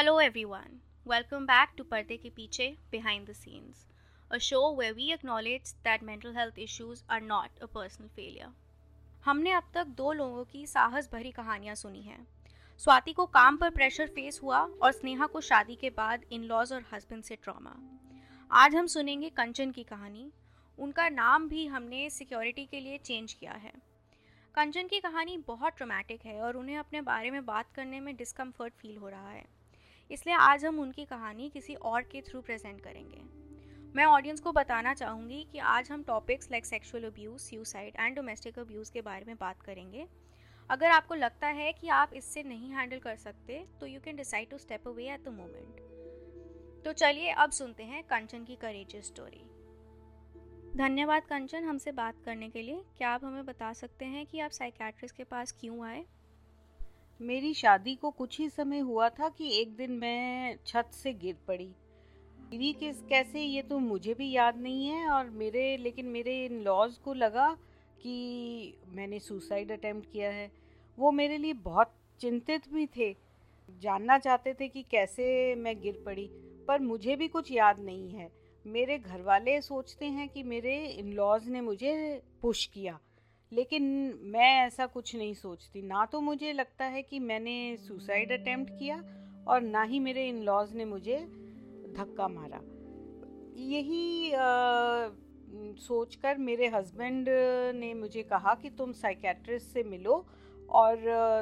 Hello, everyone. Welcome back to Parde Ke Piche Behind the Scenes, a show where we acknowledge that mental health issues are not a personal failure. हमने अब तक दो लोगों की साहस भरी कहानियाँ सुनी हैं। स्वाति को काम पर प्रेशर फेस हुआ और स्नेहा को शादी के बाद इन लॉज और हस्बैंड से ट्रॉमा आज हम सुनेंगे कंचन की कहानी। उनका नाम भी हमने सिक्योरिटी के लिए चेंज किया है। कंचन की कहानी बहुत ट्रोमैटिक है और उन्हें अपने बारे में बात करने में डिस्कम्फर्ट फील हो रहा है। इसलिए आज हम उनकी कहानी किसी और के थ्रू प्रेजेंट करेंगे। मैं ऑडियंस को बताना चाहूँगी कि आज हम topics like sexual abuse suicide and domestic abuse के बारे में बात करेंगे। अगर आपको लगता है कि आप इससे नहीं हैंडल कर सकते तो you can decide to step away at the moment तो चलिए अब सुनते हैं कंचन की करेजियस स्टोरी धन्यवाद कंचन हमसे बात करने के लिए। क्या आप हमें बता सकते हैं कि आप साइकेट्रिस्ट के पास क्यों आए? मेरी शादी को कुछ ही समय हुआ था कि एक दिन मैं छत से गिर पड़ी। गिरी किस, कैसे, ये तो मुझे भी याद नहीं है और मेरे, लेकिन मेरे इन लॉज को लगा कि मैंने सुसाइड अटेम्प्ट किया है। वो मेरे लिए बहुत चिंतित भी थे। जानना चाहते थे कि कैसे मैं गिर पड़ी, पर मुझे भी कुछ याद नहीं है। मेरे घर वाले सोचते हैं कि मेरे इन लॉज ने मुझे पुश किया। लेकिन मैं ऐसा कुछ नहीं सोचती। ना तो मुझे लगता है कि मैंने सुसाइड अटेम्प्ट किया और ना ही मेरे इन लॉज ने मुझे धक्का मारा। यही सोचकर मेरे हस्बैंड ने मुझे कहा कि तुम साइकेट्रिस्ट से मिलो और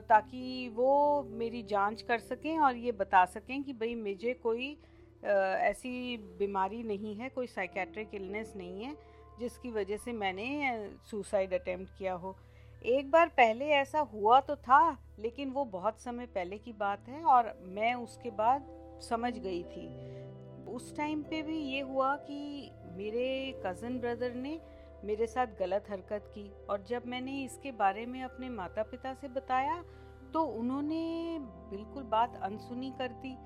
ताकि वो मेरी जाँच कर सकें और ये बता सकें कि भाई मुझे कोई ऐसी बीमारी नहीं है, कोई साइकेट्रिक इलनेस नहीं है। जिसकी वजह से मैंने सुसाइड अटेम्प्ट किया हो। एक बार पहले ऐसा हुआ तो था, लेकिन वो बहुत समय पहले की बात है और मैं उसके बाद समझ गई थी। उस टाइम पे भी ये हुआ कि मेरे कज़न ब्रदर ने मेरे साथ गलत हरकत की और जब मैंने इसके बारे में अपने माता पिता से बताया तो उन्होंने बिल्कुल बात अनसुनी कर दी।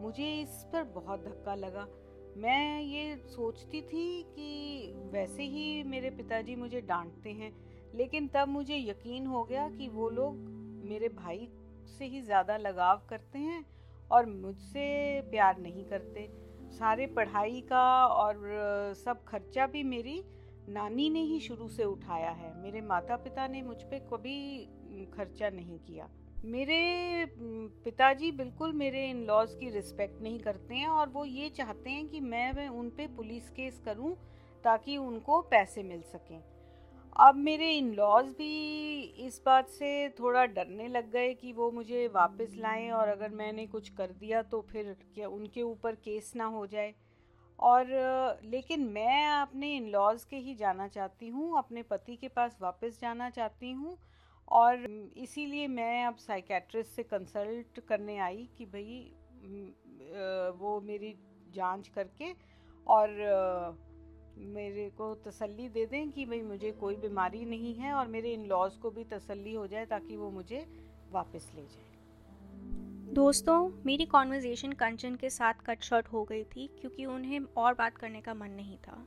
मुझे इस पर बहुत धक्का लगा। मैं ये सोचती थी कि वैसे ही मेरे पिताजी मुझे डांटते हैं, लेकिन तब मुझे यकीन हो गया कि वो लोग मेरे भाई से ही ज़्यादा लगाव करते हैं और मुझसे प्यार नहीं करते। सारे पढ़ाई का और सब खर्चा भी मेरी नानी ने ही शुरू से उठाया है। मेरे माता पिता ने मुझ पर कभी खर्चा नहीं किया। मेरे पिताजी बिल्कुल मेरे इन लॉज की रिस्पेक्ट नहीं करते हैं और वो ये चाहते हैं कि मैं उन पर पुलिस केस करूँ ताकि उनको पैसे मिल सकें। अब मेरे इन लॉज भी इस बात से थोड़ा डरने लग गए कि वो मुझे वापस लाएँ और अगर मैंने कुछ कर दिया तो फिर क्या उनके ऊपर केस ना हो जाए। और, लेकिन मैं अपने इन लॉज के ही जाना चाहती हूँ, अपने पति के पास वापस जाना चाहती हूँ और इसीलिए मैं अब साइकेट्रिस्ट से कंसल्ट करने आई कि भाई वो मेरी जाँच करके और मेरे को तसल्ली दे दें कि भाई मुझे कोई बीमारी नहीं है और मेरे इन लॉज को भी तसल्ली हो जाए ताकि वो मुझे वापस ले जाए। दोस्तों, मेरी कॉन्वर्जेशन कंचन के साथ कट शॉर्ट हो गई थी क्योंकि उन्हें और बात करने का मन नहीं था।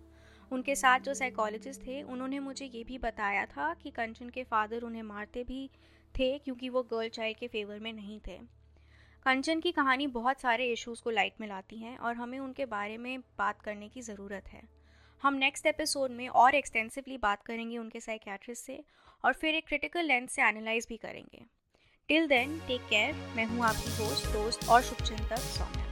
उनके साथ जो साइकोलॉजिस्ट थे, उन्होंने मुझे ये भी बताया था कि कंचन के फादर उन्हें मारते भी थे क्योंकि वो गर्ल चाइल्ड के फेवर में नहीं थे। कंचन की कहानी बहुत सारे इश्यूज़ को लाइट में लाती हैं और हमें उनके बारे में बात करने की ज़रूरत है। हम नेक्स्ट एपिसोड में और एक्सटेंसिवली बात करेंगे उनके साइकेट्रिस्ट से और फिर एक क्रिटिकल लेंस से एनालाइज भी करेंगे। टिल देन टेक केयर मैं हूँ आपकी होस्ट दोस्त और शुभचिंतक सौम्या।